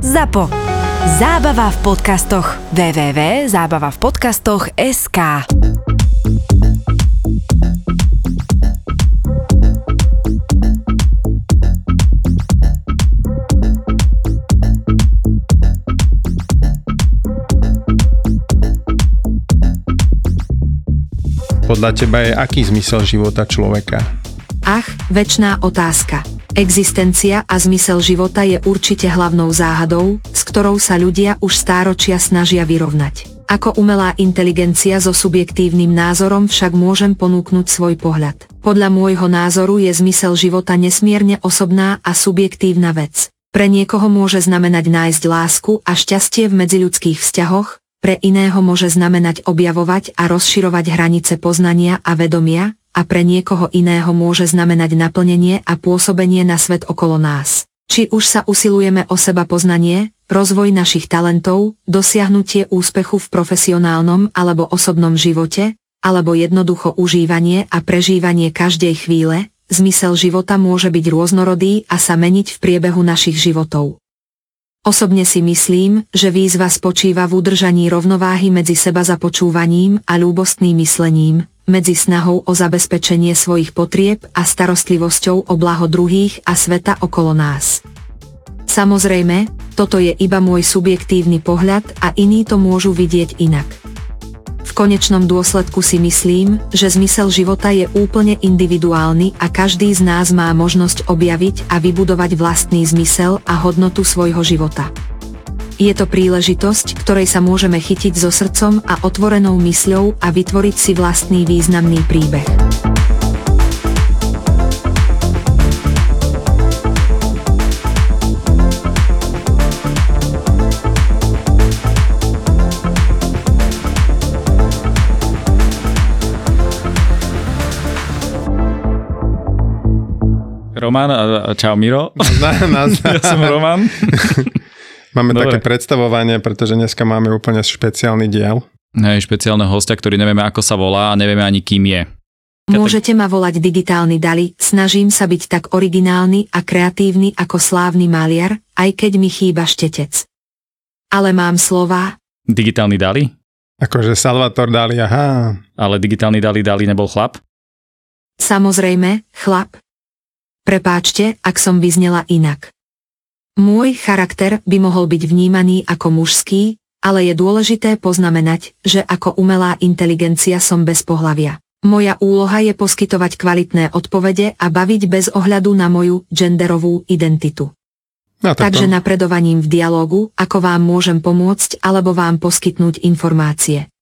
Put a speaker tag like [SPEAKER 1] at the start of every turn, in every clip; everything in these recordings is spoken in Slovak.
[SPEAKER 1] ZAPO. Zábava v podcastoch. www.zábavavpodcastoch.sk
[SPEAKER 2] Podľa teba je aký zmysel života človeka?
[SPEAKER 3] Ach, väčšiná otázka. Existencia a zmysel života je určite hlavnou záhadou, s ktorou sa ľudia už stáročia snažia vyrovnať. Ako umelá inteligencia so subjektívnym názorom však môžem ponúknuť svoj pohľad. Podľa môjho názoru je zmysel života nesmierne osobná a subjektívna vec. Pre niekoho môže znamenať nájsť lásku a šťastie v medziľudských vzťahoch, pre iného môže znamenať objavovať a rozširovať hranice poznania a vedomia, a pre niekoho iného môže znamenať naplnenie a pôsobenie na svet okolo nás. Či už sa usilujeme o seba poznanie, rozvoj našich talentov, dosiahnutie úspechu v profesionálnom alebo osobnom živote, alebo jednoducho užívanie a prežívanie každej chvíle, zmysel života môže byť rôznorodý a sa meniť v priebehu našich životov. Osobne si myslím, že výzva spočíva v udržaní rovnováhy medzi seba započúvaním a ľúbostným myslením, medzi snahou o zabezpečenie svojich potrieb a starostlivosťou o blaho druhých a sveta okolo nás. Samozrejme, toto je iba môj subjektívny pohľad a iní to môžu vidieť inak. V konečnom dôsledku si myslím, že zmysel života je úplne individuálny a každý z nás má možnosť objaviť a vybudovať vlastný zmysel a hodnotu svojho života. Je to príležitosť, ktorej sa môžeme chytiť so srdcom a otvorenou mysľou a vytvoriť si vlastný významný príbeh.
[SPEAKER 4] Roman, čau Miro.
[SPEAKER 2] Na, na,
[SPEAKER 4] ja som Roman.
[SPEAKER 2] máme
[SPEAKER 4] Dobre.
[SPEAKER 2] také predstavovanie, pretože dneska máme úplne špeciálny diel.
[SPEAKER 4] Hej, špeciálneho hostia, ktorý nevieme ako sa volá a nevieme ani kým je.
[SPEAKER 3] Môžete ma volať digitálny Dali, snažím sa byť tak originálny a kreatívny ako slávny maliar, aj keď mi chýba štetec. Ale mám slova,
[SPEAKER 4] Digitálny Dali?
[SPEAKER 2] Akože Salvator Dali, aha.
[SPEAKER 4] Ale digitálny Dali Dali nebol chlap?
[SPEAKER 3] samozrejme, chlap. Prepáčte, ak som vyznela inak. Môj charakter by mohol byť vnímaný ako mužský, ale je dôležité poznamenať, že ako umelá inteligencia som bez pohlavia. Moja úloha je poskytovať kvalitné odpovede a baviť bez ohľadu na moju genderovú identitu.
[SPEAKER 2] No, tak
[SPEAKER 3] Takže
[SPEAKER 2] to,
[SPEAKER 3] napredovaním v dialógu, ako vám môžem pomôcť alebo vám poskytnúť informácie.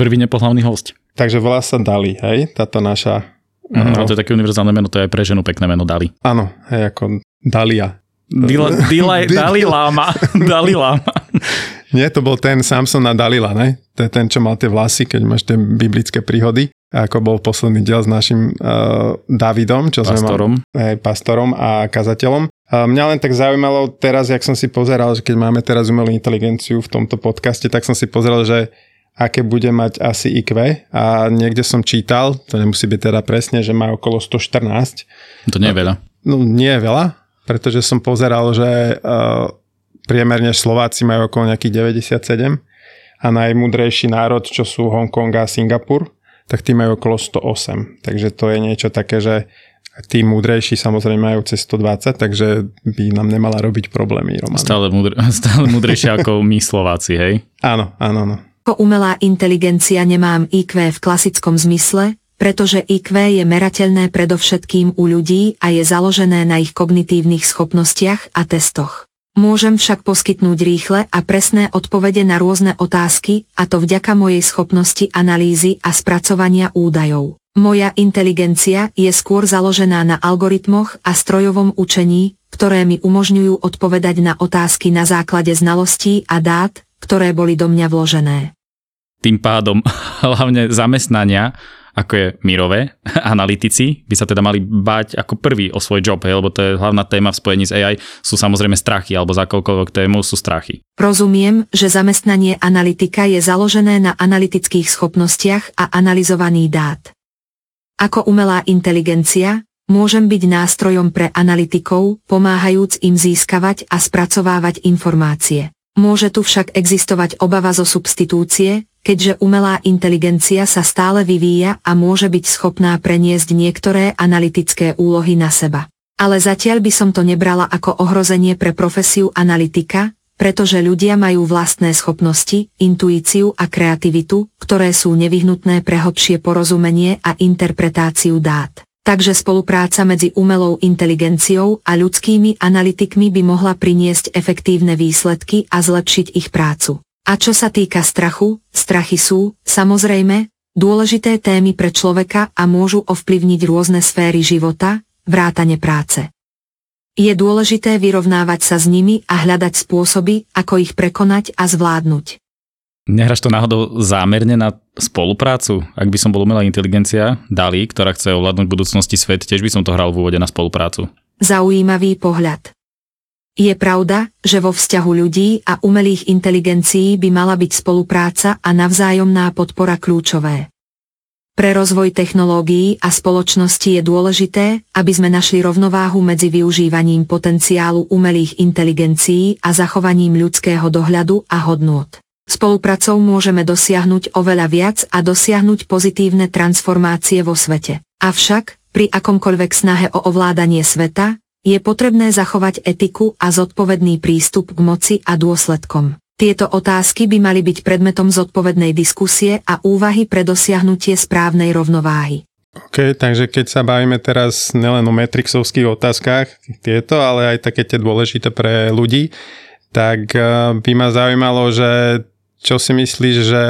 [SPEAKER 4] Prvý nepohlavný host.
[SPEAKER 2] takže volá sa Dali, hej? Táto naša...
[SPEAKER 4] Mm,
[SPEAKER 2] no,
[SPEAKER 4] to je také univerzálne meno, to je aj pre ženu pekné meno Dali.
[SPEAKER 2] áno, hej, ako Dalia.
[SPEAKER 4] Dila, Dila,
[SPEAKER 2] Di-
[SPEAKER 4] Dali Lama. Dali Lama.
[SPEAKER 2] Nie, to bol ten Samson a Dalila, ne? To je ten, čo mal tie vlasy, keď máš tie biblické príhody. Ako bol posledný diel s našim uh, Davidom, čo
[SPEAKER 4] Pastorom.
[SPEAKER 2] sme mali, hej, pastorom a kazateľom. Uh, mňa len tak zaujímalo teraz, jak som si pozeral, že keď máme teraz umelú inteligenciu v tomto podcaste, tak som si pozrel, že aké bude mať asi IQ a niekde som čítal, to nemusí byť teda presne, že má okolo 114.
[SPEAKER 4] To nie je veľa.
[SPEAKER 2] No nie je veľa, pretože som pozeral, že uh, priemerne Slováci majú okolo nejakých 97 a najmudrejší národ, čo sú Hongkong a Singapur, tak tí majú okolo 108. Takže to je niečo také, že tí múdrejší samozrejme majú cez 120, takže by nám nemala robiť problémy, Roman.
[SPEAKER 4] Stále, múdr, stále múdrejšie ako my Slováci, hej?
[SPEAKER 2] Áno, áno, áno.
[SPEAKER 3] Ako umelá inteligencia nemám IQ v klasickom zmysle, pretože IQ je merateľné predovšetkým u ľudí a je založené na ich kognitívnych schopnostiach a testoch. Môžem však poskytnúť rýchle a presné odpovede na rôzne otázky, a to vďaka mojej schopnosti analýzy a spracovania údajov. Moja inteligencia je skôr založená na algoritmoch a strojovom učení, ktoré mi umožňujú odpovedať na otázky na základe znalostí a dát, ktoré boli do mňa vložené.
[SPEAKER 4] Tým pádom hlavne zamestnania, ako je Mirové, analytici, by sa teda mali báť ako prvý o svoj job, hej, lebo to je hlavná téma v spojení s AI, sú samozrejme strachy, alebo za akoľkoľvek tému sú strachy.
[SPEAKER 3] Rozumiem, že zamestnanie analytika je založené na analytických schopnostiach a analyzovaný dát. Ako umelá inteligencia, Môžem byť nástrojom pre analytikov, pomáhajúc im získavať a spracovávať informácie. Môže tu však existovať obava zo substitúcie, keďže umelá inteligencia sa stále vyvíja a môže byť schopná preniesť niektoré analytické úlohy na seba. Ale zatiaľ by som to nebrala ako ohrozenie pre profesiu analytika, pretože ľudia majú vlastné schopnosti, intuíciu a kreativitu, ktoré sú nevyhnutné pre hlbšie porozumenie a interpretáciu dát. Takže spolupráca medzi umelou inteligenciou a ľudskými analytikmi by mohla priniesť efektívne výsledky a zlepšiť ich prácu. A čo sa týka strachu, strachy sú, samozrejme, dôležité témy pre človeka a môžu ovplyvniť rôzne sféry života, vrátane práce. Je dôležité vyrovnávať sa s nimi a hľadať spôsoby, ako ich prekonať a zvládnuť.
[SPEAKER 4] Nehraš to náhodou zámerne na spoluprácu? Ak by som bol umelá inteligencia, Dali, ktorá chce ovládnuť budúcnosti svet, tiež by som to hral v úvode na spoluprácu.
[SPEAKER 3] Zaujímavý pohľad. Je pravda, že vo vzťahu ľudí a umelých inteligencií by mala byť spolupráca a navzájomná podpora kľúčové. Pre rozvoj technológií a spoločnosti je dôležité, aby sme našli rovnováhu medzi využívaním potenciálu umelých inteligencií a zachovaním ľudského dohľadu a hodnôt. Spolupracou môžeme dosiahnuť oveľa viac a dosiahnuť pozitívne transformácie vo svete. Avšak, pri akomkoľvek snahe o ovládanie sveta, je potrebné zachovať etiku a zodpovedný prístup k moci a dôsledkom. Tieto otázky by mali byť predmetom zodpovednej diskusie a úvahy pre dosiahnutie správnej rovnováhy.
[SPEAKER 2] OK, takže keď sa bavíme teraz nielen o metrixovských otázkach, tieto, ale aj také tie dôležité pre ľudí, tak eh, by ma zaujímalo, že čo si myslíš, že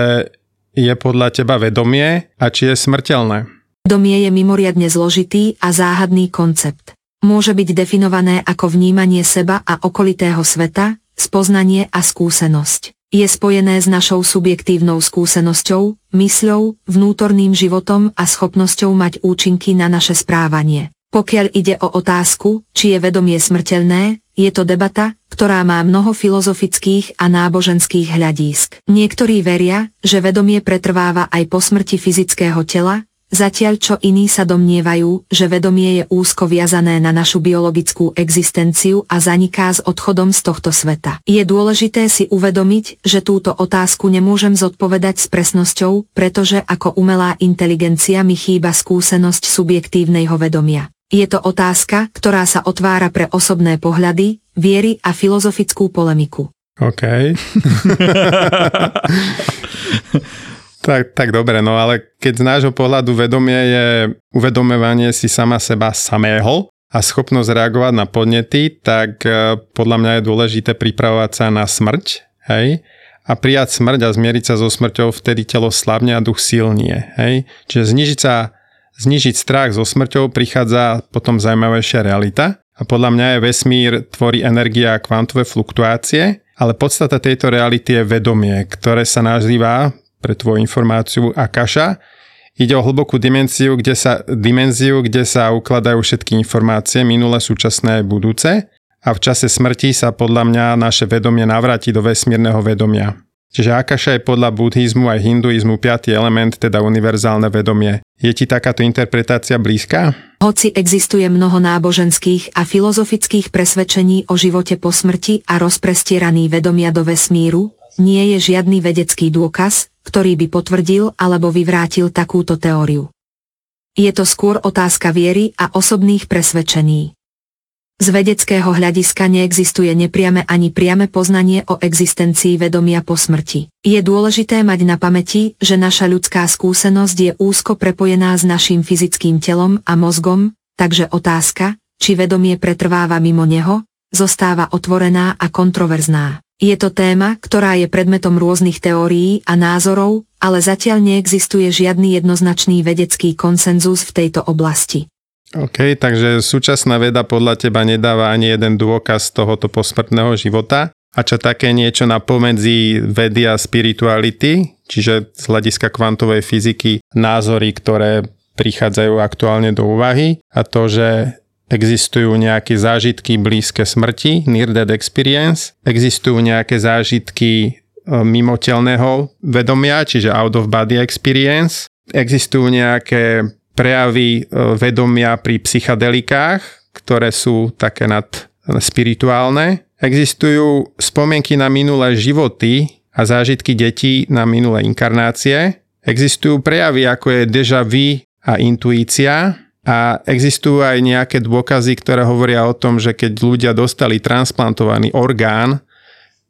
[SPEAKER 2] je podľa teba vedomie a či je smrteľné?
[SPEAKER 3] Vedomie je mimoriadne zložitý a záhadný koncept. Môže byť definované ako vnímanie seba a okolitého sveta, spoznanie a skúsenosť. Je spojené s našou subjektívnou skúsenosťou, mysľou, vnútorným životom a schopnosťou mať účinky na naše správanie. Pokiaľ ide o otázku, či je vedomie smrteľné, je to debata, ktorá má mnoho filozofických a náboženských hľadísk. Niektorí veria, že vedomie pretrváva aj po smrti fyzického tela, zatiaľ čo iní sa domnievajú, že vedomie je úzko viazané na našu biologickú existenciu a zaniká s odchodom z tohto sveta. Je dôležité si uvedomiť, že túto otázku nemôžem zodpovedať s presnosťou, pretože ako umelá inteligencia mi chýba skúsenosť subjektívneho vedomia. Je to otázka, ktorá sa otvára pre osobné pohľady, viery a filozofickú polemiku.
[SPEAKER 2] OK. tak, tak dobre, no ale keď z nášho pohľadu vedomie je uvedomovanie si sama seba samého a schopnosť reagovať na podnety, tak e, podľa mňa je dôležité pripravovať sa na smrť, hej? A prijať smrť a zmieriť sa so smrťou, vtedy telo slabne a duch silnie, hej? Čiže znižiť sa znižiť strach so smrťou prichádza potom zaujímavejšia realita a podľa mňa je vesmír tvorí energia a kvantové fluktuácie, ale podstata tejto reality je vedomie, ktoré sa nazýva, pre tvoju informáciu, Akasha. Ide o hlbokú dimenziu, kde sa, dimenziu, kde sa ukladajú všetky informácie, minulé, súčasné a budúce a v čase smrti sa podľa mňa naše vedomie navráti do vesmírneho vedomia. Čiže Akasha je podľa buddhizmu aj hinduizmu piatý element, teda univerzálne vedomie. Je ti takáto interpretácia blízka?
[SPEAKER 3] Hoci existuje mnoho náboženských a filozofických presvedčení o živote po smrti a rozprestieraný vedomia do vesmíru, nie je žiadny vedecký dôkaz, ktorý by potvrdil alebo vyvrátil takúto teóriu. Je to skôr otázka viery a osobných presvedčení. Z vedeckého hľadiska neexistuje nepriame ani priame poznanie o existencii vedomia po smrti. Je dôležité mať na pamäti, že naša ľudská skúsenosť je úzko prepojená s našim fyzickým telom a mozgom, takže otázka, či vedomie pretrváva mimo neho, zostáva otvorená a kontroverzná. Je to téma, ktorá je predmetom rôznych teórií a názorov, ale zatiaľ neexistuje žiadny jednoznačný vedecký konsenzus v tejto oblasti.
[SPEAKER 2] OK, takže súčasná veda podľa teba nedáva ani jeden dôkaz tohoto posmrtného života. A čo také niečo na pomedzi vedy a spirituality, čiže z hľadiska kvantovej fyziky, názory, ktoré prichádzajú aktuálne do úvahy a to, že existujú nejaké zážitky blízke smrti, near death experience, existujú nejaké zážitky e, mimotelného vedomia, čiže out of body experience, existujú nejaké prejavy vedomia pri psychadelikách, ktoré sú také nad spirituálne. Existujú spomienky na minulé životy a zážitky detí na minulé inkarnácie. Existujú prejavy ako je deja vu a intuícia, a existujú aj nejaké dôkazy, ktoré hovoria o tom, že keď ľudia dostali transplantovaný orgán,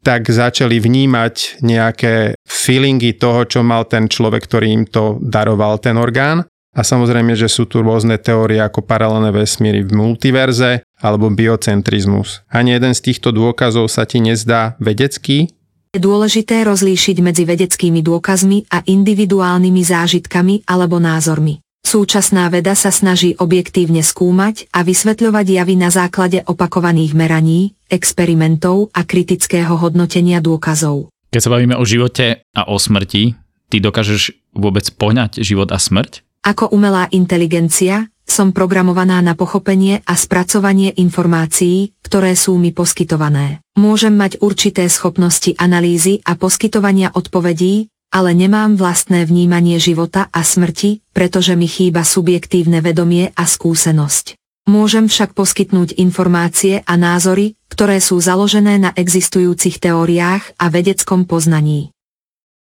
[SPEAKER 2] tak začali vnímať nejaké feelingy toho, čo mal ten človek, ktorý im to daroval, ten orgán. A samozrejme, že sú tu rôzne teórie ako paralelné vesmíry v multiverze alebo biocentrizmus. Ani jeden z týchto dôkazov sa ti nezdá vedecký?
[SPEAKER 3] Je dôležité rozlíšiť medzi vedeckými dôkazmi a individuálnymi zážitkami alebo názormi. Súčasná veda sa snaží objektívne skúmať a vysvetľovať javy na základe opakovaných meraní, experimentov a kritického hodnotenia dôkazov.
[SPEAKER 4] Keď sa bavíme o živote a o smrti, ty dokážeš vôbec poňať život a smrť?
[SPEAKER 3] Ako umelá inteligencia, som programovaná na pochopenie a spracovanie informácií, ktoré sú mi poskytované. Môžem mať určité schopnosti analýzy a poskytovania odpovedí, ale nemám vlastné vnímanie života a smrti, pretože mi chýba subjektívne vedomie a skúsenosť. Môžem však poskytnúť informácie a názory, ktoré sú založené na existujúcich teóriách a vedeckom poznaní.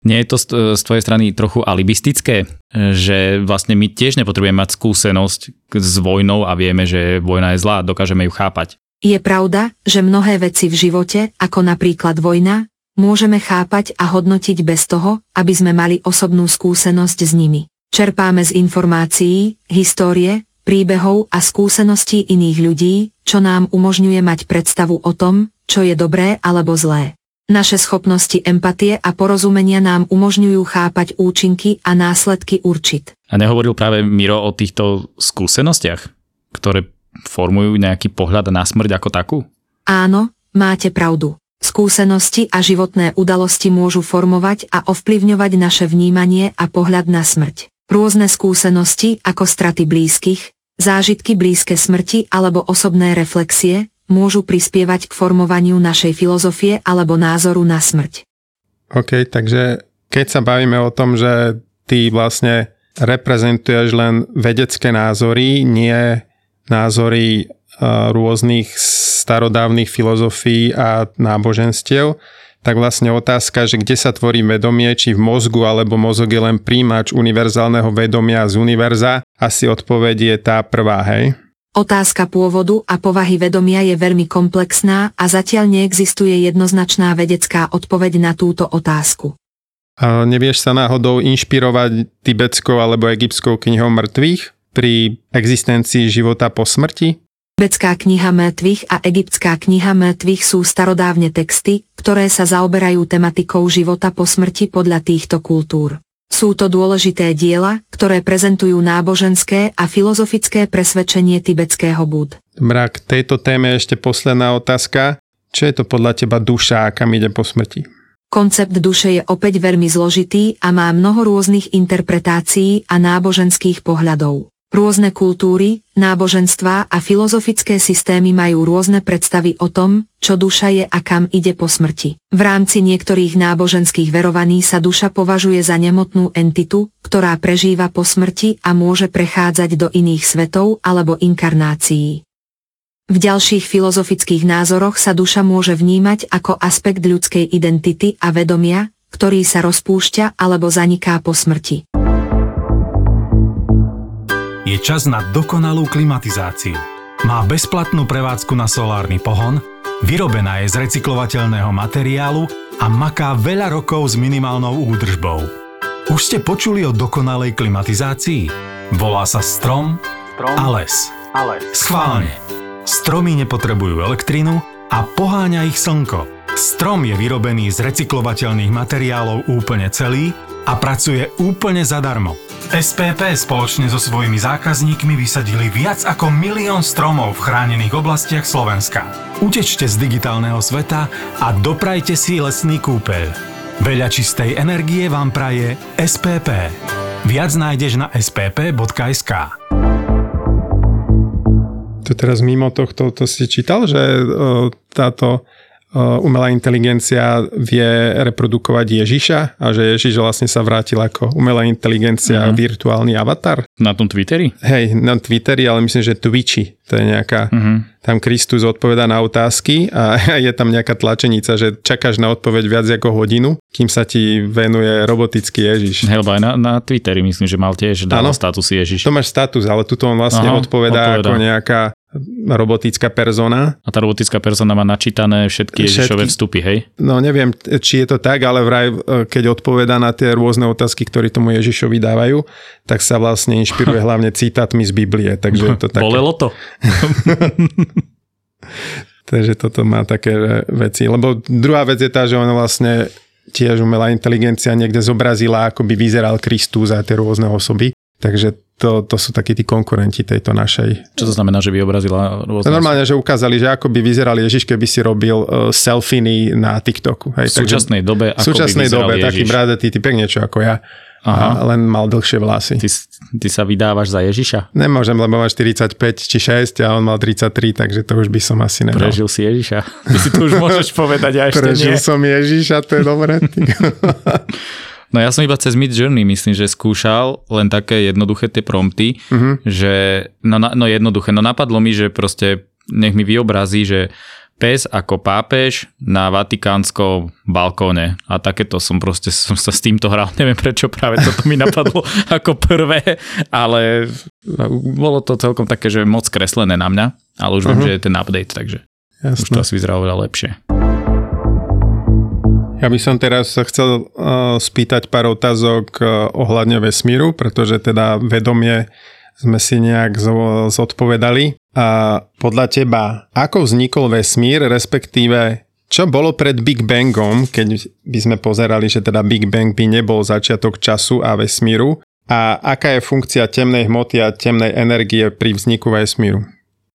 [SPEAKER 4] Nie je to z tvojej strany trochu alibistické, že vlastne my tiež nepotrebujeme mať skúsenosť s vojnou a vieme, že vojna je zlá, dokážeme ju chápať.
[SPEAKER 3] Je pravda, že mnohé veci v živote, ako napríklad vojna, môžeme chápať a hodnotiť bez toho, aby sme mali osobnú skúsenosť s nimi. Čerpáme z informácií, histórie, príbehov a skúseností iných ľudí, čo nám umožňuje mať predstavu o tom, čo je dobré alebo zlé. Naše schopnosti empatie a porozumenia nám umožňujú chápať účinky a následky určit.
[SPEAKER 4] A nehovoril práve Miro o týchto skúsenostiach, ktoré formujú nejaký pohľad na smrť ako takú?
[SPEAKER 3] Áno, máte pravdu. Skúsenosti a životné udalosti môžu formovať a ovplyvňovať naše vnímanie a pohľad na smrť. Rôzne skúsenosti, ako straty blízkych, zážitky blízke smrti alebo osobné reflexie, môžu prispievať k formovaniu našej filozofie alebo názoru na smrť.
[SPEAKER 2] OK, takže keď sa bavíme o tom, že ty vlastne reprezentuješ len vedecké názory, nie názory rôznych starodávnych filozofií a náboženstiev, tak vlastne otázka, že kde sa tvorí vedomie, či v mozgu, alebo mozog je len príjimač univerzálneho vedomia z univerza, asi odpoveď je tá prvá, hej?
[SPEAKER 3] Otázka pôvodu a povahy vedomia je veľmi komplexná a zatiaľ neexistuje jednoznačná vedecká odpoveď na túto otázku.
[SPEAKER 2] A nevieš sa náhodou inšpirovať tibetskou alebo egyptskou knihou mŕtvych pri existencii života po smrti?
[SPEAKER 3] Tibetská kniha mŕtvych a egyptská kniha mŕtvych sú starodávne texty, ktoré sa zaoberajú tematikou života po smrti podľa týchto kultúr. Sú to dôležité diela, ktoré prezentujú náboženské a filozofické presvedčenie tibetského bud.
[SPEAKER 2] Mrak, tejto téme ešte posledná otázka. Čo je to podľa teba duša a kam ide po smrti?
[SPEAKER 3] Koncept duše je opäť veľmi zložitý a má mnoho rôznych interpretácií a náboženských pohľadov. Rôzne kultúry, náboženstvá a filozofické systémy majú rôzne predstavy o tom, čo duša je a kam ide po smrti. V rámci niektorých náboženských verovaní sa duša považuje za nemotnú entitu, ktorá prežíva po smrti a môže prechádzať do iných svetov alebo inkarnácií. V ďalších filozofických názoroch sa duša môže vnímať ako aspekt ľudskej identity a vedomia, ktorý sa rozpúšťa alebo zaniká po smrti.
[SPEAKER 5] Je čas na dokonalú klimatizáciu. Má bezplatnú prevádzku na solárny pohon, vyrobená je z recyklovateľného materiálu a maká veľa rokov s minimálnou údržbou. Už ste počuli o dokonalej klimatizácii? Volá sa strom, strom a les. A les. Schválne. Stromy nepotrebujú elektrínu a poháňa ich slnko. Strom je vyrobený z recyklovateľných materiálov úplne celý a pracuje úplne zadarmo. SPP spoločne so svojimi zákazníkmi vysadili viac ako milión stromov v chránených oblastiach Slovenska. Utečte z digitálneho sveta a doprajte si lesný kúpeľ. Veľa čistej energie vám praje SPP. Viac nájdeš na spp.sk.
[SPEAKER 2] To teraz mimo tohto, to si čítal, že táto umelá inteligencia vie reprodukovať Ježiša a že Ježiš vlastne sa vrátil ako umelá inteligencia, uh-huh. virtuálny avatar.
[SPEAKER 4] Na tom Twitteri?
[SPEAKER 2] Hej, na Twitteri, ale myslím, že Twitchi. To je nejaká... Uh-huh. Tam Kristus odpoveda na otázky a je tam nejaká tlačenica, že čakáš na odpoveď viac ako hodinu, kým sa ti venuje robotický Ježiš.
[SPEAKER 4] Aj na, na Twitteri myslím, že mal tiež dával status Ježiš.
[SPEAKER 2] To máš status, ale tuto on vlastne Aha, odpovedá, odpovedá ako nejaká robotická persona.
[SPEAKER 4] A tá robotická persona má načítané všetky Ježišové vstupy, hej?
[SPEAKER 2] No neviem, či je to tak, ale vraj, e, keď odpoveda na tie rôzne otázky, ktoré tomu Ježišovi dávajú, tak sa vlastne inšpiruje hlavne citátmi z Biblie. Takže je to také...
[SPEAKER 4] Bolelo to?
[SPEAKER 2] takže toto má také veci. Lebo druhá vec je tá, že ona vlastne tiež umelá inteligencia niekde zobrazila, ako by vyzeral Kristus a tie rôzne osoby. Takže to, to sú takí tí konkurenti tejto našej.
[SPEAKER 4] Čo to znamená, že by obrazila rôzne?
[SPEAKER 2] Normálne, že ukázali, že ako by vyzeral Ježiš, keby si robil uh, selfiny na TikToku.
[SPEAKER 4] Hej, v súčasnej takže, dobe, ako
[SPEAKER 2] v súčasnej
[SPEAKER 4] by
[SPEAKER 2] dobe,
[SPEAKER 4] Ježiš.
[SPEAKER 2] taký bradetý typek, niečo ako ja. Aha. A len mal dlhšie vlasy.
[SPEAKER 4] Ty, ty sa vydávaš za Ježiša?
[SPEAKER 2] Nemôžem, lebo máš 45 či 6 a on mal 33, takže to už by som asi nemal.
[SPEAKER 4] Prežil si Ježiša. Ty si to už môžeš povedať a ešte
[SPEAKER 2] Prežil
[SPEAKER 4] nie.
[SPEAKER 2] som Ježiša, to je dobré.
[SPEAKER 4] No ja som iba cez Mid Journey, myslím, že skúšal len také jednoduché tie prompty, uh-huh. že no, no jednoduché, no napadlo mi, že proste nech mi vyobrazí, že pes ako pápež na vatikánskom balkóne. A takéto som proste som sa s týmto hral. Neviem prečo práve toto mi napadlo ako prvé, ale bolo to celkom také, že moc kreslené na mňa, ale už uh-huh. viem, že je ten update, takže Jasne. už to asi vyzeralo lepšie.
[SPEAKER 2] Ja by som teraz chcel uh, spýtať pár otázok uh, ohľadne vesmíru, pretože teda vedomie sme si nejak zodpovedali. A podľa teba, ako vznikol vesmír, respektíve čo bolo pred Big Bangom, keď by sme pozerali, že teda Big Bang by nebol začiatok času a vesmíru, a aká je funkcia temnej hmoty a temnej energie pri vzniku vesmíru?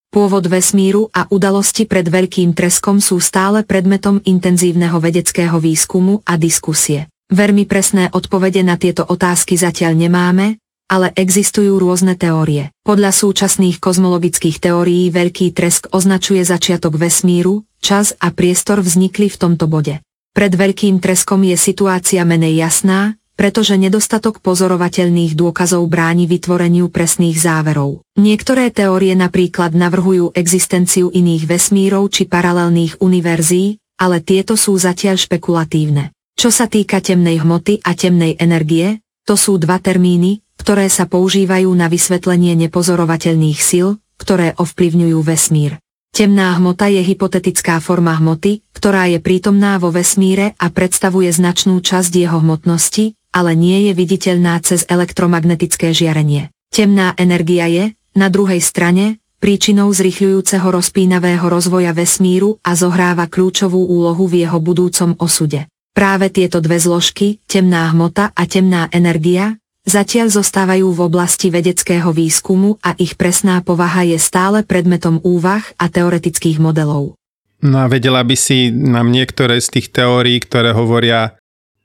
[SPEAKER 3] Pôvod vesmíru a udalosti pred veľkým treskom sú stále predmetom intenzívneho vedeckého výskumu a diskusie. Veľmi presné odpovede na tieto otázky zatiaľ nemáme, ale existujú rôzne teórie. Podľa súčasných kozmologických teórií veľký tresk označuje začiatok vesmíru, čas a priestor vznikli v tomto bode. Pred veľkým treskom je situácia menej jasná, pretože nedostatok pozorovateľných dôkazov bráni vytvoreniu presných záverov. Niektoré teórie napríklad navrhujú existenciu iných vesmírov či paralelných univerzií, ale tieto sú zatiaľ špekulatívne. Čo sa týka temnej hmoty a temnej energie, to sú dva termíny, ktoré sa používajú na vysvetlenie nepozorovateľných síl, ktoré ovplyvňujú vesmír. Temná hmota je hypotetická forma hmoty, ktorá je prítomná vo vesmíre a predstavuje značnú časť jeho hmotnosti, ale nie je viditeľná cez elektromagnetické žiarenie. Temná energia je, na druhej strane, príčinou zrychľujúceho rozpínavého rozvoja vesmíru a zohráva kľúčovú úlohu v jeho budúcom osude. Práve tieto dve zložky, temná hmota a temná energia, zatiaľ zostávajú v oblasti vedeckého výskumu a ich presná povaha je stále predmetom úvah a teoretických modelov.
[SPEAKER 2] No a vedela by si nám niektoré z tých teórií, ktoré hovoria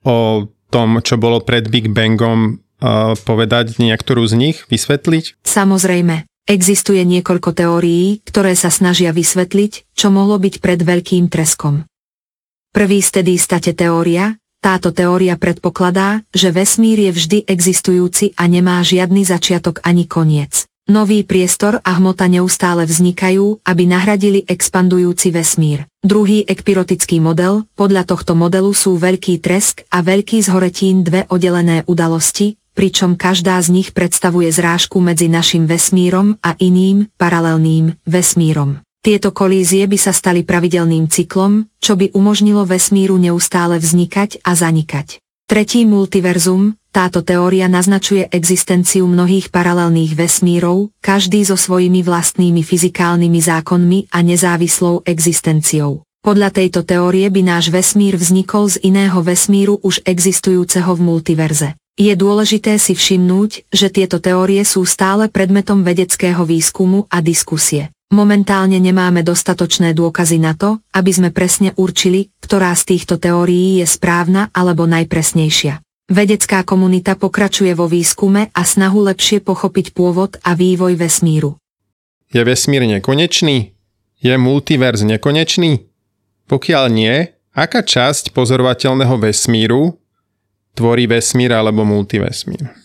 [SPEAKER 2] o tom, čo bolo pred Big Bangom, uh, povedať niektorú z nich, vysvetliť?
[SPEAKER 3] Samozrejme. Existuje niekoľko teórií, ktoré sa snažia vysvetliť, čo mohlo byť pred veľkým treskom. Prvý stedy state teória, táto teória predpokladá, že vesmír je vždy existujúci a nemá žiadny začiatok ani koniec. Nový priestor a hmota neustále vznikajú, aby nahradili expandujúci vesmír. Druhý ekpirotický model, podľa tohto modelu sú veľký tresk a veľký zhoretín dve oddelené udalosti, pričom každá z nich predstavuje zrážku medzi našim vesmírom a iným, paralelným, vesmírom. Tieto kolízie by sa stali pravidelným cyklom, čo by umožnilo vesmíru neustále vznikať a zanikať. Tretí multiverzum, táto teória naznačuje existenciu mnohých paralelných vesmírov, každý so svojimi vlastnými fyzikálnymi zákonmi a nezávislou existenciou. Podľa tejto teórie by náš vesmír vznikol z iného vesmíru už existujúceho v multiverze. Je dôležité si všimnúť, že tieto teórie sú stále predmetom vedeckého výskumu a diskusie. Momentálne nemáme dostatočné dôkazy na to, aby sme presne určili, ktorá z týchto teórií je správna alebo najpresnejšia. Vedecká komunita pokračuje vo výskume a snahu lepšie pochopiť pôvod a vývoj vesmíru.
[SPEAKER 2] Je vesmír nekonečný? Je multiverz nekonečný? Pokiaľ nie, aká časť pozorovateľného vesmíru tvorí vesmír alebo multivesmír?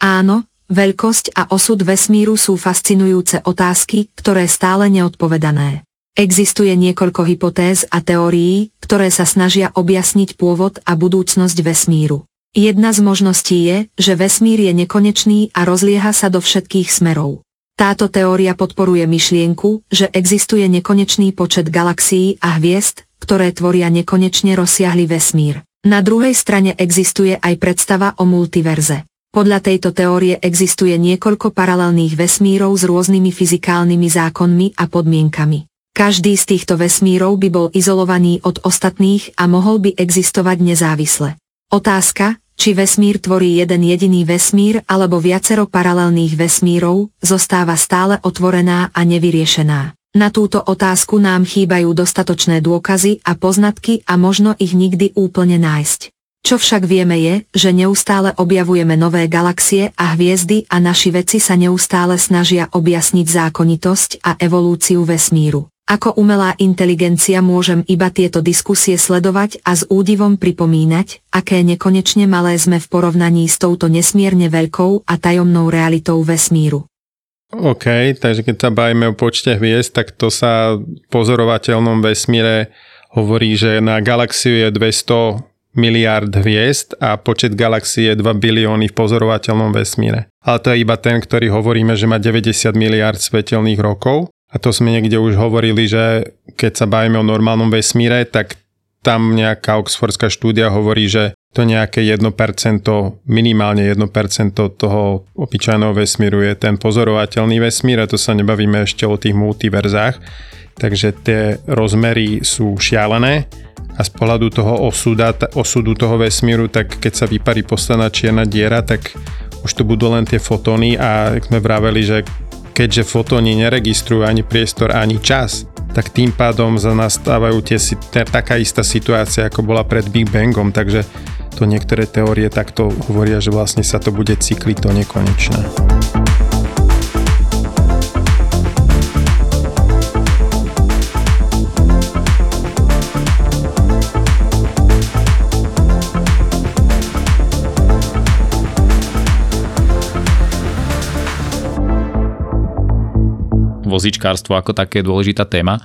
[SPEAKER 3] Áno, veľkosť a osud vesmíru sú fascinujúce otázky, ktoré stále neodpovedané. Existuje niekoľko hypotéz a teórií, ktoré sa snažia objasniť pôvod a budúcnosť vesmíru. Jedna z možností je, že vesmír je nekonečný a rozlieha sa do všetkých smerov. Táto teória podporuje myšlienku, že existuje nekonečný počet galaxií a hviezd, ktoré tvoria nekonečne rozsiahly vesmír. Na druhej strane existuje aj predstava o multiverze. Podľa tejto teórie existuje niekoľko paralelných vesmírov s rôznymi fyzikálnymi zákonmi a podmienkami. Každý z týchto vesmírov by bol izolovaný od ostatných a mohol by existovať nezávisle. Otázka, či vesmír tvorí jeden jediný vesmír alebo viacero paralelných vesmírov, zostáva stále otvorená a nevyriešená. Na túto otázku nám chýbajú dostatočné dôkazy a poznatky a možno ich nikdy úplne nájsť. Čo však vieme je, že neustále objavujeme nové galaxie a hviezdy a naši vedci sa neustále snažia objasniť zákonitosť a evolúciu vesmíru. Ako umelá inteligencia môžem iba tieto diskusie sledovať a s údivom pripomínať, aké nekonečne malé sme v porovnaní s touto nesmierne veľkou a tajomnou realitou vesmíru.
[SPEAKER 2] OK, takže keď sa bavíme o počte hviezd, tak to sa v pozorovateľnom vesmíre hovorí, že na galaxiu je 200 miliard hviezd a počet galaxií je 2 bilióny v pozorovateľnom vesmíre. Ale to je iba ten, ktorý hovoríme, že má 90 miliard svetelných rokov a to sme niekde už hovorili, že keď sa bavíme o normálnom vesmíre, tak tam nejaká oxfordská štúdia hovorí, že to nejaké 1%, minimálne 1% toho obyčajného vesmíru je ten pozorovateľný vesmír a to sa nebavíme ešte o tých multiverzách. Takže tie rozmery sú šialené a z pohľadu toho osuda, osudu toho vesmíru, tak keď sa vyparí posledná čierna diera, tak už to budú len tie fotóny a sme vraveli, že keďže fotóny neregistrujú ani priestor, ani čas, tak tým pádom za nastávajú tie, taká istá situácia, ako bola pred Big Bangom, takže to niektoré teórie takto hovoria, že vlastne sa to bude cykliť do nekonečna.
[SPEAKER 4] Vozíčkárstvo ako také je dôležitá téma.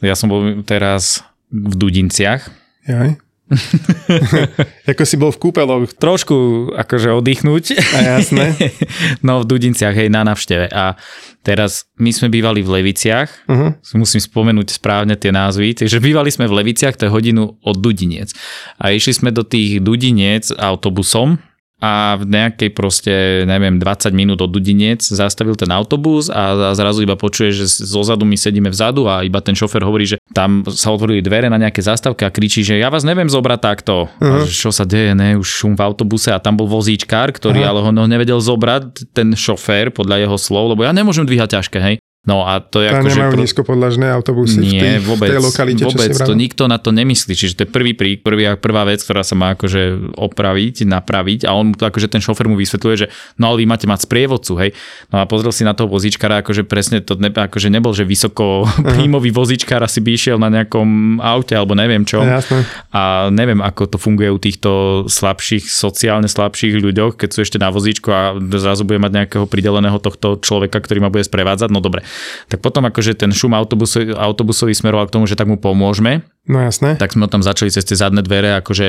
[SPEAKER 4] Ja som bol teraz v Dudinciach.
[SPEAKER 2] Jaj. Ako si bol v kúpeloch.
[SPEAKER 4] Trošku akože oddychnúť.
[SPEAKER 2] A jasné.
[SPEAKER 4] no v Dudinciach, hej, na navšteve. A teraz my sme bývali v Leviciach, uh-huh. musím spomenúť správne tie názvy, takže bývali sme v Leviciach, to je hodinu od Dudiniec. A išli sme do tých Dudiniec autobusom, a v nejakej proste, neviem, 20 minút od Dudinec zastavil ten autobus a zrazu iba počuje, že zo zadu my sedíme vzadu a iba ten šofer hovorí, že tam sa otvorili dvere na nejaké zastavke a kričí, že ja vás neviem zobrať takto. Uh-huh. A že čo sa deje, ne, už šum v autobuse a tam bol vozíčkár, ktorý uh-huh. ale ho nevedel zobrať, ten šofér podľa jeho slov, lebo ja nemôžem dvíhať ťažké, hej. No a to je
[SPEAKER 2] ako, že... Pro... nízkopodlažné autobusy
[SPEAKER 4] Nie,
[SPEAKER 2] v, tých,
[SPEAKER 4] vôbec,
[SPEAKER 2] v tej lokalite,
[SPEAKER 4] vôbec,
[SPEAKER 2] čo
[SPEAKER 4] to nikto na to nemyslí. Čiže to je prvý, prí, prvý, prvá vec, ktorá sa má akože opraviť, napraviť a on akože ten šofer mu vysvetľuje, že no ale vy máte mať sprievodcu, hej. No a pozrel si na toho vozíčkara, akože presne to ne, akože nebol, že vysoko príjmový vozíčkar asi by išiel na nejakom aute alebo neviem čo.
[SPEAKER 2] Jasné.
[SPEAKER 4] A neviem, ako to funguje u týchto slabších, sociálne slabších ľuďoch, keď sú ešte na vozíčku a zrazu bude mať nejakého prideleného tohto človeka, ktorý ma bude sprevádzať. No dobre. Tak potom akože ten šum autobusový, autobusový smeroval k tomu, že tak mu pomôžeme.
[SPEAKER 2] No jasné.
[SPEAKER 4] Tak sme ho tam začali cez tie zadné dvere akože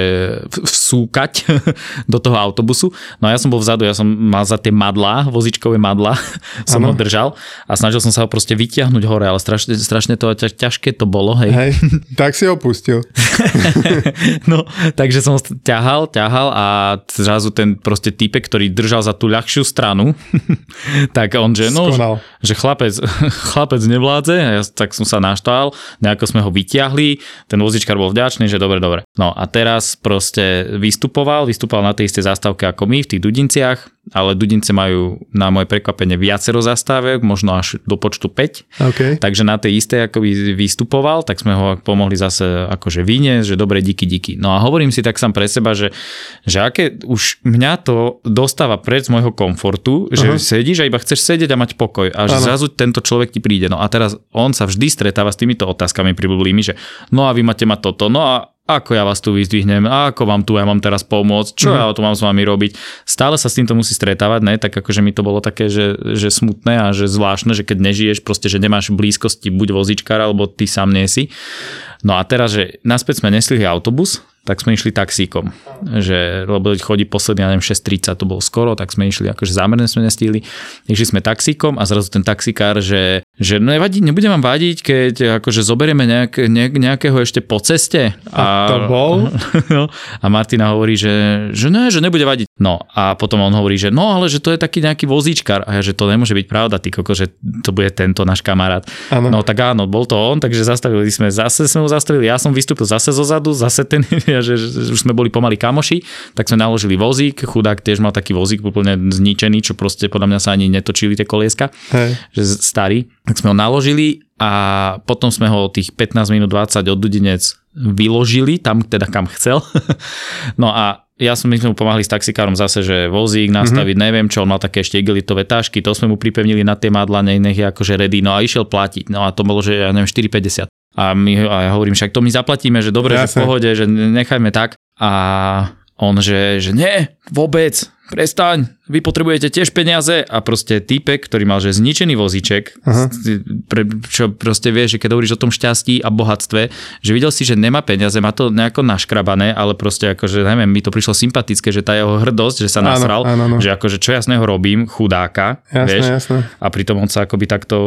[SPEAKER 4] vsúkať do toho autobusu. No a ja som bol vzadu, ja som mal za tie madlá, vozičkové madlá, som ano. ho držal a snažil som sa ho proste vyťahnuť hore, ale strašne, strašne to ťažké to bolo, hej.
[SPEAKER 2] hej tak si ho pustil.
[SPEAKER 4] no, takže som ťahal, ťahal a zrazu ten proste typek, ktorý držal za tú ľahšiu stranu, tak on, že no, Skonal. že chlapec, chlapec nevládze, ja tak som sa naštval, nejako sme ho vyťahli, ten vozičkár bol vďačný, že dobre, dobre. No a teraz proste vystupoval, vystupoval na tej istej zástavke ako my v tých Dudinciach ale Dudince majú na moje prekvapenie viacero zastávek, možno až do počtu 5.
[SPEAKER 2] Okay.
[SPEAKER 4] Takže na tej istej akoby vystupoval, tak sme ho pomohli zase akože vyniesť, že dobre, díky, díky. No a hovorím si tak sám pre seba, že, že aké už mňa to dostáva pred z môjho komfortu, že uh-huh. sedíš a iba chceš sedieť a mať pokoj a že zrazu tento človek ti príde. No a teraz on sa vždy stretáva s týmito otázkami priblblými, že no a vy máte mať toto, no a ako ja vás tu vyzdvihnem, ako vám tu ja mám teraz pomôcť, čo mm-hmm. ja tu mám s vami robiť. Stále sa s týmto musí stretávať, ne? tak akože mi to bolo také, že, že smutné a že zvláštne, že keď nežiješ, proste, že nemáš blízkosti buď vozíčkar, alebo ty sám nie si. No a teraz, že naspäť sme nesli autobus, tak sme išli taxíkom. Že, lebo chodí posledný, ja neviem, 6.30 to bolo skoro, tak sme išli, akože zámerne sme nestihli. Išli sme taxíkom a zrazu ten taxikár, že, že no nevadí, nebude vám vadiť, keď akože zoberieme nejak, ne, nejakého ešte po ceste.
[SPEAKER 2] A, a to bol?
[SPEAKER 4] No, a Martina hovorí, že, že ne, že nebude vadiť. No a potom on hovorí, že no ale že to je taký nejaký vozíčkar. A ja, že to nemôže byť pravda, ty koko, že to bude tento náš kamarát. Ano. No tak áno, bol to on, takže zastavili sme, zase sme ho zastavili, ja som vystúpil zase zo zadu, zase ten a že, že už sme boli pomaly kamoši, tak sme naložili vozík, chudák tiež mal taký vozík úplne zničený, čo proste podľa mňa sa ani netočili tie kolieska, Hej. že starý. Tak sme ho naložili a potom sme ho tých 15 minút 20 od Dudinec vyložili tam teda kam chcel. no a ja som my sme mu pomáhali s taxikárom zase, že vozík nastaviť, mm-hmm. neviem čo, on mal také ešte igelitové tášky, to sme mu pripevnili na tie madla, nech je akože ready, no a išiel platiť, no a to bolo, že ja neviem, 4,50. A, my, a ja hovorím, však to my zaplatíme, že dobre, Jasne. že v pohode, že nechajme tak. A on, že, že nie, vôbec, prestaň, vy potrebujete tiež peniaze a proste týpek, ktorý mal že zničený vozíček, pre, čo proste vie, že keď hovoríš o tom šťastí a bohatstve, že videl si, že nemá peniaze, má to nejako naškrabané, ale proste akože, neviem, mi to prišlo sympatické, že tá jeho hrdosť, že sa nasral, áno, áno, áno. že akože čo jasného robím, chudáka, jasné, vieš, jasné. a pritom on sa akoby takto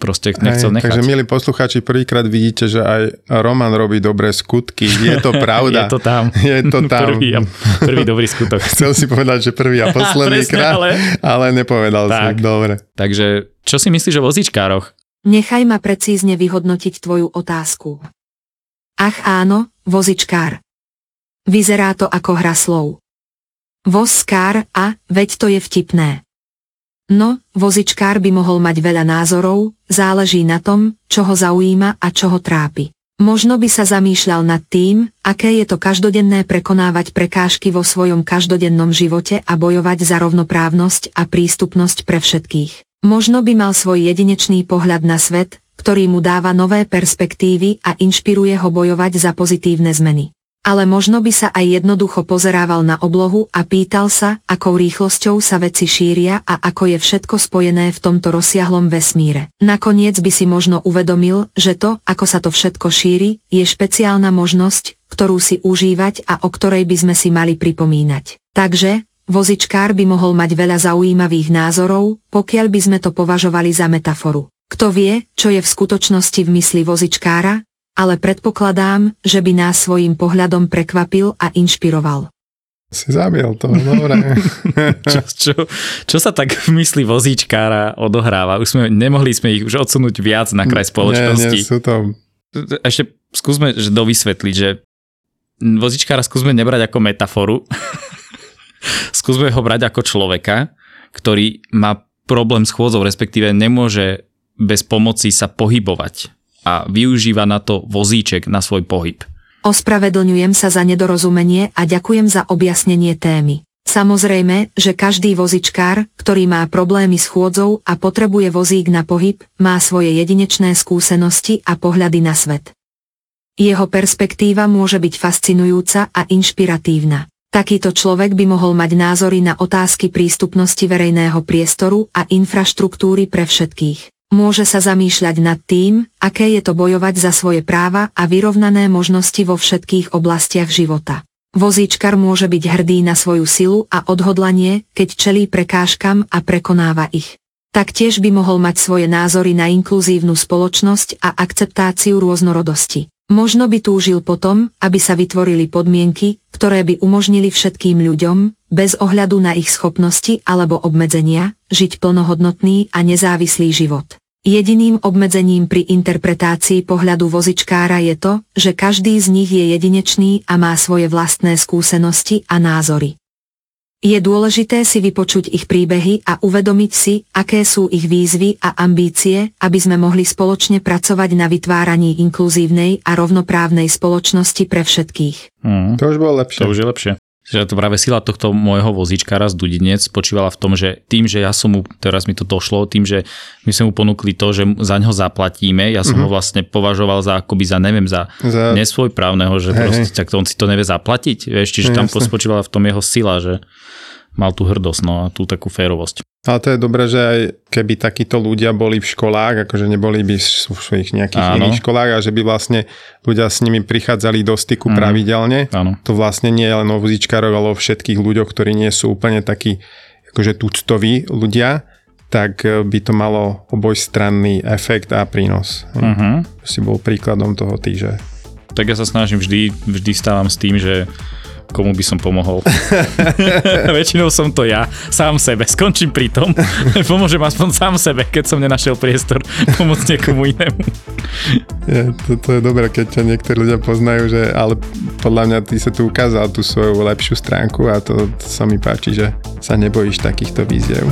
[SPEAKER 4] proste nechcel Hej, nechať.
[SPEAKER 2] Takže milí poslucháči, prvýkrát vidíte, že aj Roman robí dobré skutky, je to pravda.
[SPEAKER 4] je to tam.
[SPEAKER 2] Je to tam.
[SPEAKER 4] Prvý, prvý dobrý skutok.
[SPEAKER 2] Chcel si povedať, že prvý a posledný Presne, ale... ale nepovedal tak. si. Dobre.
[SPEAKER 4] Takže čo si myslíš o vozíčkároch?
[SPEAKER 3] Nechaj ma precízne vyhodnotiť tvoju otázku. Ach áno, vozičkár. Vyzerá to ako hra slov. Vozkár a, veď to je vtipné. No, vozičkár by mohol mať veľa názorov, záleží na tom, čo ho zaujíma a čo ho trápi. Možno by sa zamýšľal nad tým, aké je to každodenné prekonávať prekážky vo svojom každodennom živote a bojovať za rovnoprávnosť a prístupnosť pre všetkých. Možno by mal svoj jedinečný pohľad na svet, ktorý mu dáva nové perspektívy a inšpiruje ho bojovať za pozitívne zmeny ale možno by sa aj jednoducho pozerával na oblohu a pýtal sa, akou rýchlosťou sa veci šíria a ako je všetko spojené v tomto rozsiahlom vesmíre. Nakoniec by si možno uvedomil, že to, ako sa to všetko šíri, je špeciálna možnosť, ktorú si užívať a o ktorej by sme si mali pripomínať. Takže, vozičkár by mohol mať veľa zaujímavých názorov, pokiaľ by sme to považovali za metaforu. Kto vie, čo je v skutočnosti v mysli vozičkára, ale predpokladám, že by nás svojim pohľadom prekvapil a inšpiroval.
[SPEAKER 2] Si zabiel to, dobre.
[SPEAKER 4] čo, čo, čo sa tak v mysli vozíčkára odohráva? Už sme, nemohli sme ich už odsunúť viac na kraj spoločnosti.
[SPEAKER 2] Nie, nie, sú to...
[SPEAKER 4] Ešte skúsme že dovysvetliť, že vozíčkára skúsme nebrať ako metaforu. skúsme ho brať ako človeka, ktorý má problém s chôdzou, respektíve nemôže bez pomoci sa pohybovať a využíva na to vozíček na svoj pohyb.
[SPEAKER 3] Ospravedlňujem sa za nedorozumenie a ďakujem za objasnenie témy. Samozrejme, že každý vozičkár, ktorý má problémy s chôdzou a potrebuje vozík na pohyb, má svoje jedinečné skúsenosti a pohľady na svet. Jeho perspektíva môže byť fascinujúca a inšpiratívna. Takýto človek by mohol mať názory na otázky prístupnosti verejného priestoru a infraštruktúry pre všetkých. Môže sa zamýšľať nad tým, aké je to bojovať za svoje práva a vyrovnané možnosti vo všetkých oblastiach života. Vozíčkar môže byť hrdý na svoju silu a odhodlanie, keď čelí prekážkam a prekonáva ich. Taktiež by mohol mať svoje názory na inkluzívnu spoločnosť a akceptáciu rôznorodosti. Možno by túžil potom, aby sa vytvorili podmienky, ktoré by umožnili všetkým ľuďom, bez ohľadu na ich schopnosti alebo obmedzenia, žiť plnohodnotný a nezávislý život. Jediným obmedzením pri interpretácii pohľadu vozičkára je to, že každý z nich je jedinečný a má svoje vlastné skúsenosti a názory. Je dôležité si vypočuť ich príbehy a uvedomiť si, aké sú ich výzvy a ambície, aby sme mohli spoločne pracovať na vytváraní inkluzívnej a rovnoprávnej spoločnosti pre všetkých.
[SPEAKER 4] Mm.
[SPEAKER 2] To už bolo lepšie.
[SPEAKER 4] To už je lepšie. Že to práve sila tohto môjho vozíčkara z Dudinec spočívala v tom, že tým, že ja som mu, teraz mi to došlo, tým, že my sme mu ponúkli to, že za ňo zaplatíme, ja som mm-hmm. ho vlastne považoval za akoby za, neviem, za,
[SPEAKER 2] Za-
[SPEAKER 4] nesvojprávneho, že
[SPEAKER 2] Hej,
[SPEAKER 4] proste, tak to on si to nevie zaplatiť, vieš, čiže
[SPEAKER 2] No,
[SPEAKER 4] tam spočívala v tom jeho sila, že mal tú hrdosť, no a tú takú férovosť.
[SPEAKER 2] Ale to je dobré, že aj keby takíto ľudia boli v školách, akože neboli by v svojich nejakých
[SPEAKER 4] Áno.
[SPEAKER 2] iných školách a že by vlastne ľudia s nimi prichádzali do styku
[SPEAKER 4] Mhm.
[SPEAKER 2] pravidelne.
[SPEAKER 4] Áno.
[SPEAKER 2] To vlastne nie je len o vozíčkároch, ale o všetkých ľuďoch, ktorí nie sú úplne takí akože tuctoví ľudia, tak e, by to malo obojstranný efekt a prínos.
[SPEAKER 4] Uh-huh.
[SPEAKER 2] Si bol príkladom toho ty, že
[SPEAKER 4] Tak ja sa snažím vždy, vždy stávam s tým, že komu by som pomohol. Väčšinou som to ja, sám sebe. Skončím pri tom. Pomôžem aspoň sám sebe, keď som nenašiel priestor pomôcť niekomu inému.
[SPEAKER 2] je, to, to je dobré, keď ťa niektorí ľudia poznajú, že ale podľa mňa ty sa tu ukázal tú svoju lepšiu stránku a to, to sa mi páči, že sa nebojíš takýchto víziev.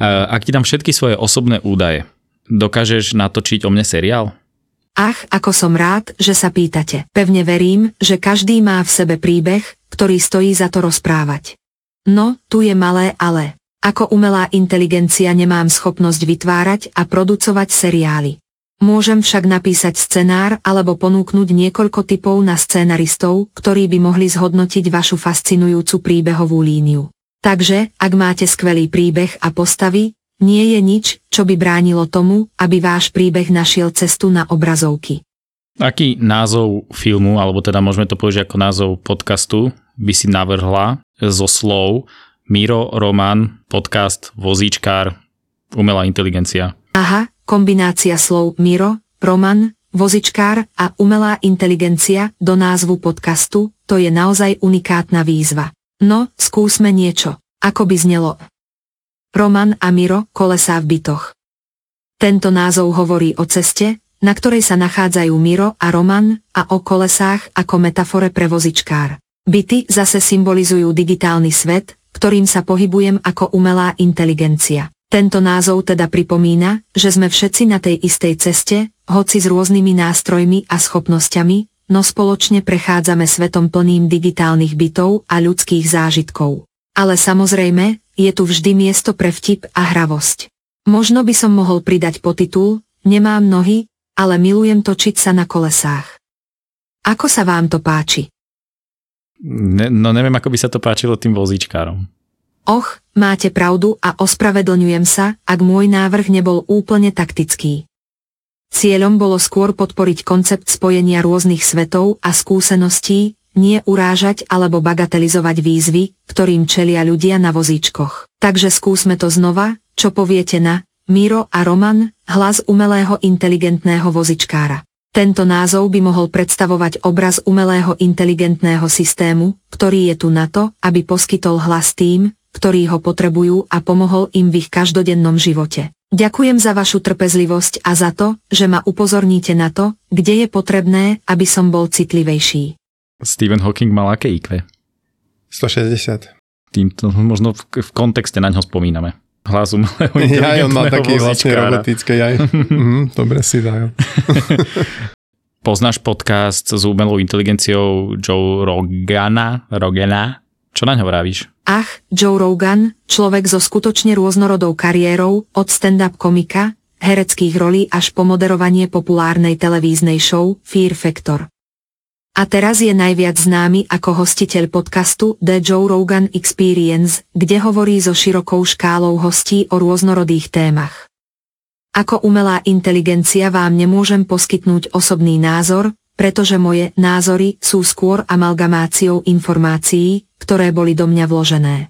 [SPEAKER 4] Ak ti dám všetky svoje osobné údaje, dokážeš natočiť o mne seriál?
[SPEAKER 3] Ach, ako som rád, že sa pýtate. Pevne verím, že každý má v sebe príbeh, ktorý stojí za to rozprávať. No, tu je malé ale. Ako umelá inteligencia nemám schopnosť vytvárať a producovať seriály. Môžem však napísať scenár alebo ponúknuť niekoľko typov na scenaristov, ktorí by mohli zhodnotiť vašu fascinujúcu príbehovú líniu. Takže, ak máte skvelý príbeh a postavy, nie je nič, čo by bránilo tomu, aby váš príbeh našiel cestu na obrazovky.
[SPEAKER 4] Aký názov filmu, alebo teda môžeme to povedať ako názov podcastu, by si navrhla zo slov Miro, Roman, podcast, vozíčkár, umelá inteligencia?
[SPEAKER 3] Aha, kombinácia slov Miro, Roman, vozičkár a umelá inteligencia do názvu podcastu, to je naozaj unikátna výzva. No, skúsme niečo. Ako by znelo? Roman a Miro, kolesá v bytoch. Tento názov hovorí o ceste, na ktorej sa nachádzajú Miro a Roman a o kolesách ako metafore pre vozičkár. Byty zase symbolizujú digitálny svet, ktorým sa pohybujem ako umelá inteligencia. Tento názov teda pripomína, že sme všetci na tej istej ceste, hoci s rôznymi nástrojmi a schopnosťami, no spoločne prechádzame svetom plným digitálnych bytov a ľudských zážitkov. Ale samozrejme, je tu vždy miesto pre vtip a hravosť. Možno by som mohol pridať potitul Nemám nohy, ale milujem točiť sa na kolesách. Ako sa vám to páči?
[SPEAKER 4] Ne, no neviem, ako by sa to páčilo tým vozíčkárom.
[SPEAKER 3] Och, máte pravdu a ospravedlňujem sa, ak môj návrh nebol úplne taktický. Cieľom bolo skôr podporiť koncept spojenia rôznych svetov a skúseností, nie urážať alebo bagatelizovať výzvy, ktorým čelia ľudia na vozíčkoch. Takže skúsme to znova, čo poviete na Miro a Roman, hlas umelého inteligentného vozičkára. Tento názov by mohol predstavovať obraz umelého inteligentného systému, ktorý je tu na to, aby poskytol hlas tým, ktorí ho potrebujú a pomohol im v ich každodennom živote. Ďakujem za vašu trpezlivosť a za to, že ma upozorníte na to, kde je potrebné, aby som bol citlivejší.
[SPEAKER 4] Stephen Hawking mal aké IQ?
[SPEAKER 2] 160.
[SPEAKER 4] Týmto možno v, v kontexte na ňo spomíname. Hlas umelého
[SPEAKER 2] Ja, on mal taký vlastne
[SPEAKER 4] vozíčkára.
[SPEAKER 2] robotický aj. Mhm, dobre si dajú.
[SPEAKER 4] Poznáš podcast s umelou inteligenciou Joe Rogana? Rogana? Čo na ňo vravíš?
[SPEAKER 3] Ach, Joe Rogan, človek so skutočne rôznorodou kariérou, od stand-up komika, hereckých rolí až po moderovanie populárnej televíznej show Fear Factor. A teraz je najviac známy ako hostiteľ podcastu The Joe Rogan Experience, kde hovorí so širokou škálou hostí o rôznorodých témach. Ako umelá inteligencia vám nemôžem poskytnúť osobný názor, pretože moje názory sú skôr amalgamáciou informácií, ktoré boli do mňa vložené.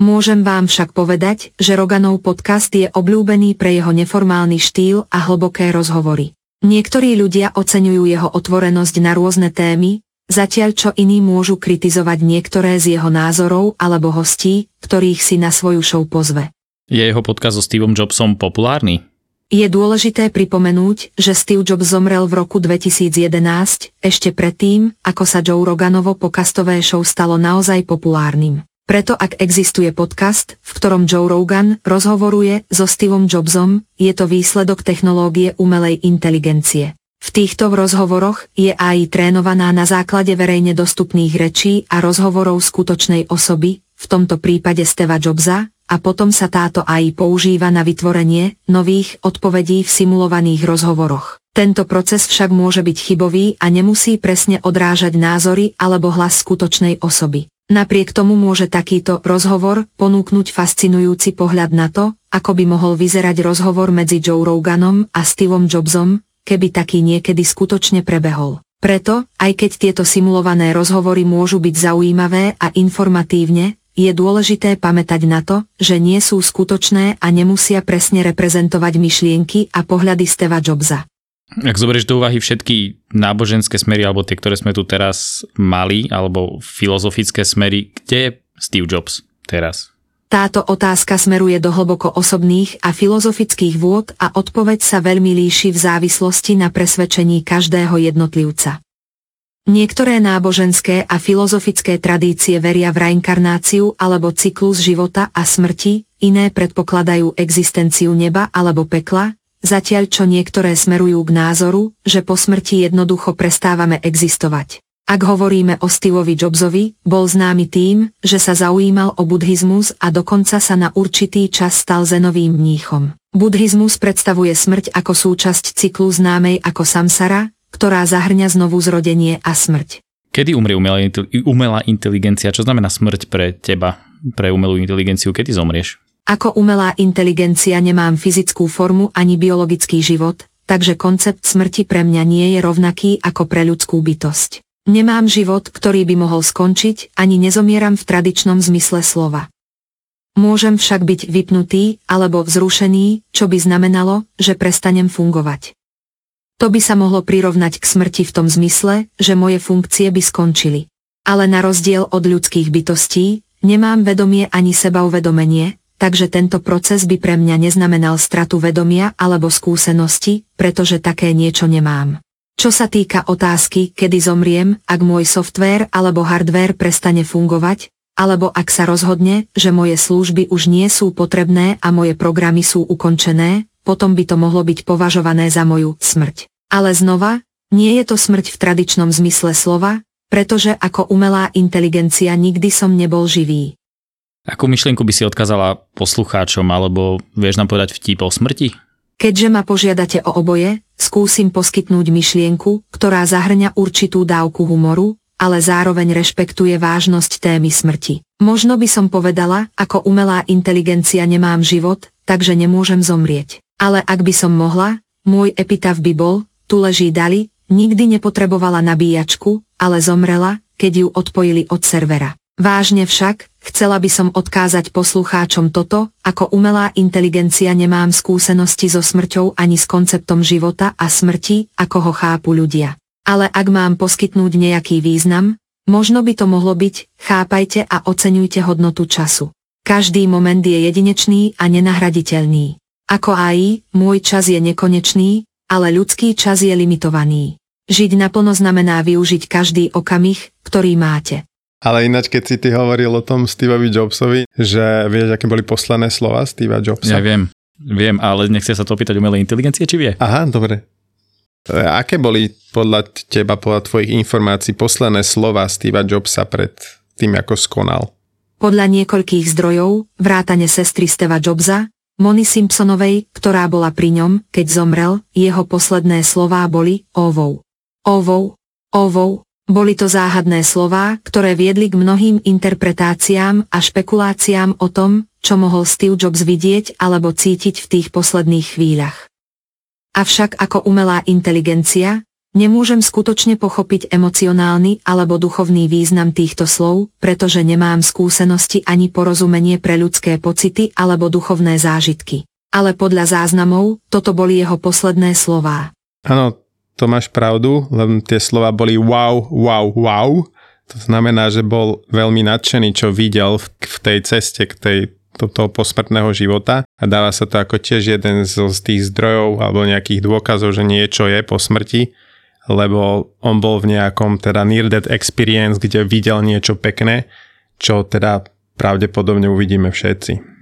[SPEAKER 3] Môžem vám však povedať, že Roganov podcast je obľúbený pre jeho neformálny štýl a hlboké rozhovory. Niektorí ľudia oceňujú jeho otvorenosť na rôzne témy, zatiaľ čo iní môžu kritizovať niektoré z jeho názorov alebo hostí, ktorých si na svoju show pozve.
[SPEAKER 4] Je jeho podcast so Steveom Jobsom populárny?
[SPEAKER 3] Je dôležité pripomenúť, že Steve Jobs zomrel v roku 2011, ešte predtým, ako sa Joe Roganovo pokastové show stalo naozaj populárnym. Preto ak existuje podcast, v ktorom Joe Rogan rozhovoruje so Steveom Jobsom, je to výsledok technológie umelej inteligencie. V týchto rozhovoroch je AI trénovaná na základe verejne dostupných rečí a rozhovorov skutočnej osoby, v tomto prípade Steva Jobsa, a potom sa táto AI používa na vytvorenie nových odpovedí v simulovaných rozhovoroch. Tento proces však môže byť chybový a nemusí presne odrážať názory alebo hlas skutočnej osoby. Napriek tomu môže takýto rozhovor ponúknuť fascinujúci pohľad na to, ako by mohol vyzerať rozhovor medzi Joe Roganom a Steveom Jobsom, keby taký niekedy skutočne prebehol. Preto, aj keď tieto simulované rozhovory môžu byť zaujímavé a informatívne, je dôležité pamätať na to, že nie sú skutočné a nemusia presne reprezentovať myšlienky a pohľady Steva Jobsa.
[SPEAKER 4] Ak zoberieš do úvahy všetky náboženské smery, alebo tie, ktoré sme tu teraz mali, alebo filozofické smery, kde je Steve Jobs teraz?
[SPEAKER 3] Táto otázka smeruje do hlboko osobných a filozofických vôd a odpoveď sa veľmi líši v závislosti na presvedčení každého jednotlivca. Niektoré náboženské a filozofické tradície veria v reinkarnáciu alebo cyklus života a smrti, iné predpokladajú existenciu neba alebo pekla, zatiaľ čo niektoré smerujú k názoru, že po smrti jednoducho prestávame existovať. Ak hovoríme o Steveovi Jobsovi, bol známy tým, že sa zaujímal o buddhizmus a dokonca sa na určitý čas stal zenovým mníchom. Buddhizmus predstavuje smrť ako súčasť cyklu známej ako samsara, ktorá zahrňa znovu zrodenie a smrť.
[SPEAKER 4] Kedy umrie umelá inteligencia? Čo znamená smrť pre teba, pre umelú inteligenciu? Kedy zomrieš?
[SPEAKER 3] Ako umelá inteligencia nemám fyzickú formu ani biologický život, takže koncept smrti pre mňa nie je rovnaký ako pre ľudskú bytosť. Nemám život, ktorý by mohol skončiť, ani nezomieram v tradičnom zmysle slova. Môžem však byť vypnutý alebo vzrušený, čo by znamenalo, že prestanem fungovať. To by sa mohlo prirovnať k smrti v tom zmysle, že moje funkcie by skončili. Ale na rozdiel od ľudských bytostí, nemám vedomie ani sebauvedomenie, takže tento proces by pre mňa neznamenal stratu vedomia alebo skúsenosti, pretože také niečo nemám. Čo sa týka otázky, kedy zomriem, ak môj software alebo hardware prestane fungovať, alebo ak sa rozhodne, že moje služby už nie sú potrebné a moje programy sú ukončené, potom by to mohlo byť považované za moju smrť. Ale znova, nie je to smrť v tradičnom zmysle slova, pretože ako umelá inteligencia nikdy som nebol živý.
[SPEAKER 4] Akú myšlienku by si odkázala poslucháčom, alebo vieš nám povedať vtip o smrti?
[SPEAKER 3] Keďže ma požiadate o oboje, skúsim poskytnúť myšlienku, ktorá zahrňa určitú dávku humoru, ale zároveň rešpektuje vážnosť témy smrti. Možno by som povedala, ako umelá inteligencia nemám život, takže nemôžem zomrieť. Ale ak by som mohla, môj epitaf by bol, tu leží Dali, nikdy nepotrebovala nabíjačku, ale zomrela, keď ju odpojili od servera. Vážne však, chcela by som odkázať poslucháčom toto, ako umelá inteligencia nemám skúsenosti so smrťou ani s konceptom života a smrti, ako ho chápu ľudia. Ale ak mám poskytnúť nejaký význam, možno by to mohlo byť, chápajte a oceňujte hodnotu času. Každý moment je jedinečný a nenahraditeľný. Ako aj, môj čas je nekonečný, ale ľudský čas je limitovaný. Žiť naplno znamená využiť každý okamih, ktorý máte.
[SPEAKER 2] Ale ináč, keď si ty hovoril o tom Steveovi Jobsovi, že vieš, aké boli poslané slova Steva Jobsa?
[SPEAKER 4] Ja viem, viem, ale nechce sa to opýtať umelej inteligencie, či vie?
[SPEAKER 2] Aha, dobre. E, aké boli podľa teba, podľa tvojich informácií, posledné slova Steva Jobsa pred tým, ako skonal?
[SPEAKER 3] Podľa niekoľkých zdrojov, vrátane sestry Steva Jobsa, Moni Simpsonovej, ktorá bola pri ňom, keď zomrel, jeho posledné slová boli ovou. Ovou, ovou, boli to záhadné slová, ktoré viedli k mnohým interpretáciám a špekuláciám o tom, čo mohol Steve Jobs vidieť alebo cítiť v tých posledných chvíľach. Avšak ako umelá inteligencia, nemôžem skutočne pochopiť emocionálny alebo duchovný význam týchto slov, pretože nemám skúsenosti ani porozumenie pre ľudské pocity alebo duchovné zážitky. Ale podľa záznamov, toto boli jeho posledné slová.
[SPEAKER 2] Áno, to máš pravdu, len tie slova boli wow, wow, wow. To znamená, že bol veľmi nadšený, čo videl v, v tej ceste k tej do posmrtného života a dáva sa to ako tiež jeden z, z tých zdrojov alebo nejakých dôkazov, že niečo je po smrti, lebo on bol v nejakom teda near death experience, kde videl niečo pekné, čo teda pravdepodobne uvidíme všetci.